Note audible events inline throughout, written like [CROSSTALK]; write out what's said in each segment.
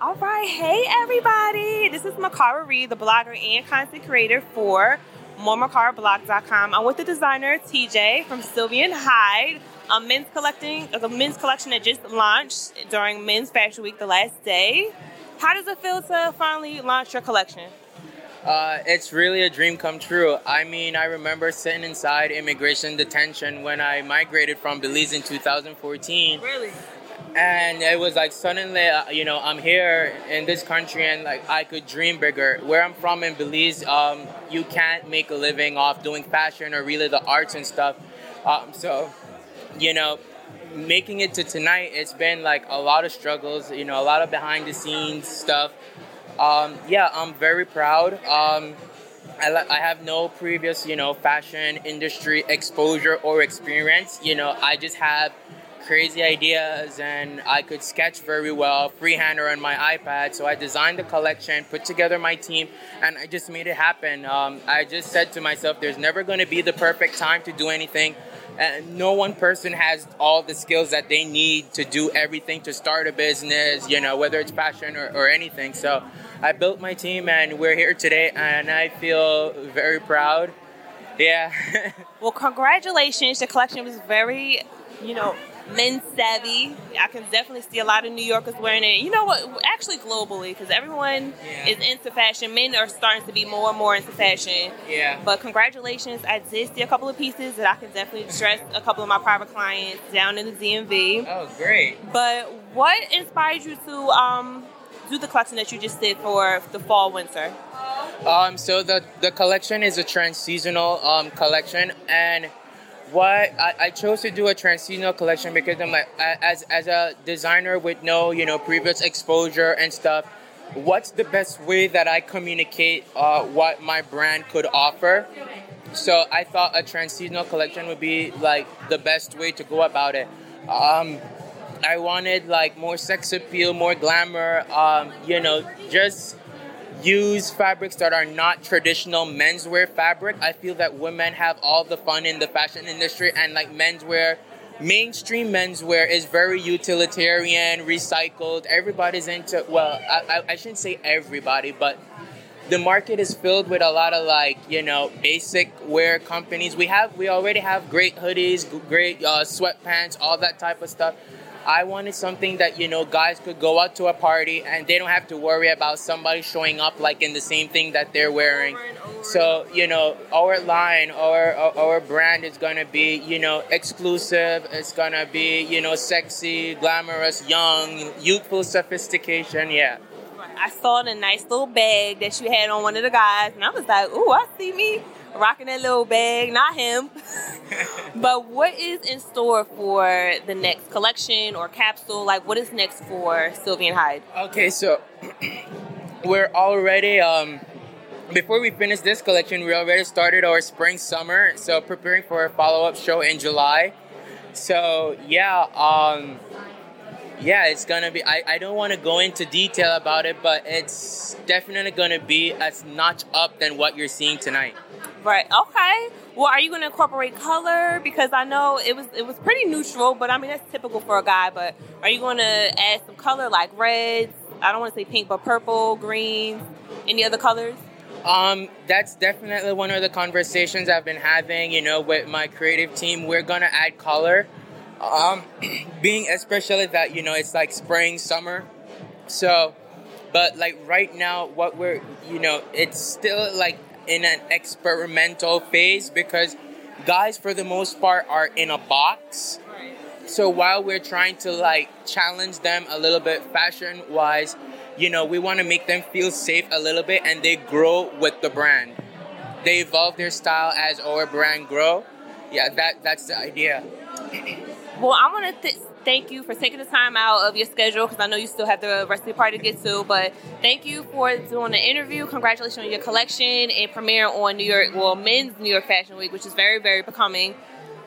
All right, hey everybody. This is Makara Reed, the blogger and content creator for moremakarablog.com. I'm with the designer TJ from Sylvian Hyde, a men's collecting, a men's collection that just launched during Men's Fashion Week, the last day. How does it feel to finally launch your collection? Uh, it's really a dream come true. I mean, I remember sitting inside immigration detention when I migrated from Belize in 2014. Really? And it was like suddenly, uh, you know, I'm here in this country and like I could dream bigger. Where I'm from in Belize, um, you can't make a living off doing fashion or really the arts and stuff. Um, so, you know, making it to tonight, it's been like a lot of struggles, you know, a lot of behind the scenes stuff. Um, yeah, I'm very proud. Um, I, I have no previous, you know, fashion industry exposure or experience. You know, I just have crazy ideas and I could sketch very well, freehander on my iPad. So I designed the collection, put together my team, and I just made it happen. Um, I just said to myself, there's never going to be the perfect time to do anything. And no one person has all the skills that they need to do everything to start a business, you know, whether it's fashion or, or anything. So I built my team and we're here today and I feel very proud. Yeah. [LAUGHS] well, congratulations. The collection was very, you know, men's savvy. I can definitely see a lot of New Yorkers wearing it. You know what? Actually, globally, because everyone yeah. is into fashion. Men are starting to be more and more into fashion. Yeah. But congratulations. I did see a couple of pieces that I can definitely dress a couple of my private clients down in the DMV. Oh, great. But what inspired you to um, do the collection that you just did for the fall winter? Um, so the the collection is a trans-seasonal um, collection, and what I, I, chose to do a transseasonal collection because I'm like as as a designer with no you know previous exposure and stuff. What's the best way that I communicate uh, what my brand could offer? So I thought a transseasonal collection would be like the best way to go about it. Um, I wanted like more sex appeal, more glamour. Um, you know, just use fabrics that are not traditional menswear fabric. I feel that women have all the fun in the fashion industry and like menswear mainstream menswear is very utilitarian, recycled. Everybody's into well, I, I, shouldn't say everybody, but the market is filled with a lot of like you know basic wear companies. We have we already have great hoodies, great uh, sweatpants, all that type of stuff. I wanted something that, you know, guys could go out to a party and they don't have to worry about somebody showing up like in the same thing that they're wearing. So, you know, our line, our, our brand is to be, you know, exclusive. It's to be, you know, sexy, glamorous, young, youthful sophistication. Yeah. I saw the nice little bag that you had on one of the guys, and I was like, "Ooh, I see me rocking that little bag, not him. [LAUGHS] but what is in store for the next collection or capsule? Like, what is next for Sylvian Hyde? Okay, so [CLEARS THROAT] we're already um, before we finish this collection, we already started our spring summer, so preparing for a follow up show in July. So yeah, um, yeah, it's gonna be. I, I don't want to go into detail about it, but it's definitely gonna be as notch up than what you're seeing tonight. Right. Okay. Well, are you going to incorporate color? Because I know it was it was pretty neutral, but I mean that's typical for a guy. But are you going to add some color like reds? I don't want to say pink, but purple, green, any other colors? Um, that's definitely one of the conversations I've been having. You know, with my creative team, we're gonna add color. Um, [CLEARS THROAT] being especially that you know it's like spring, summer, so. But like right now, what we're you know, it's still like in an experimental phase because guys for the most part are in a box. So while we're trying to like challenge them a little bit fashion wise you know we want to make them feel safe a little bit and they grow with the brand. They evolve their style as our brand grow. Yeah that that's the idea. Well i want to th- thank you for taking the time out of your schedule because I know you still have the rest of the party to get to. But thank you for doing the interview. Congratulations on your collection and premiering on New York, well, Men's New York Fashion Week, which is very, very becoming.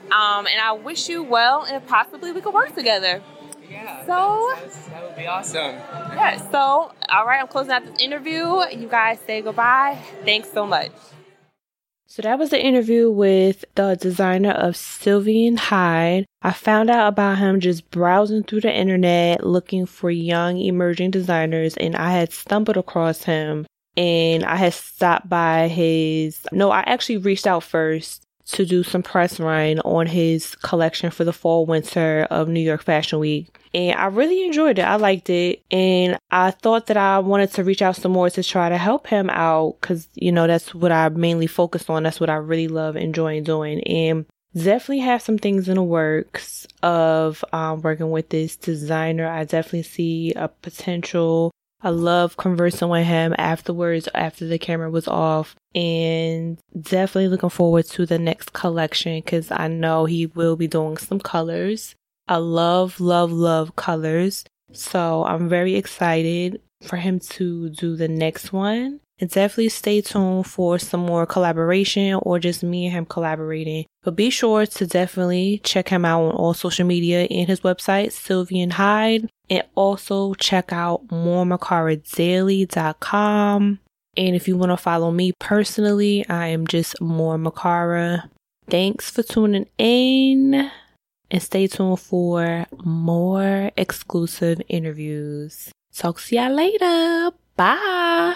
Um, and I wish you well, and possibly we could work together. Yeah. So that's, that would be awesome. Yeah. So all right, I'm closing out this interview. You guys say goodbye. Thanks so much. So that was the interview with the designer of Sylvian Hyde. I found out about him just browsing through the internet looking for young emerging designers and I had stumbled across him and I had stopped by his no, I actually reached out first to do some press run on his collection for the fall winter of New York Fashion Week. And I really enjoyed it. I liked it. And I thought that I wanted to reach out some more to try to help him out because, you know, that's what I mainly focus on. That's what I really love enjoying doing. And definitely have some things in the works of um, working with this designer. I definitely see a potential I love conversing with him afterwards, after the camera was off, and definitely looking forward to the next collection because I know he will be doing some colors. I love, love, love colors. So I'm very excited for him to do the next one. Definitely stay tuned for some more collaboration or just me and him collaborating. But be sure to definitely check him out on all social media and his website, Sylvian Hyde. And also check out moremakara.daily.com. And if you want to follow me personally, I am just More Makara. Thanks for tuning in and stay tuned for more exclusive interviews. Talk to y'all later. Bye.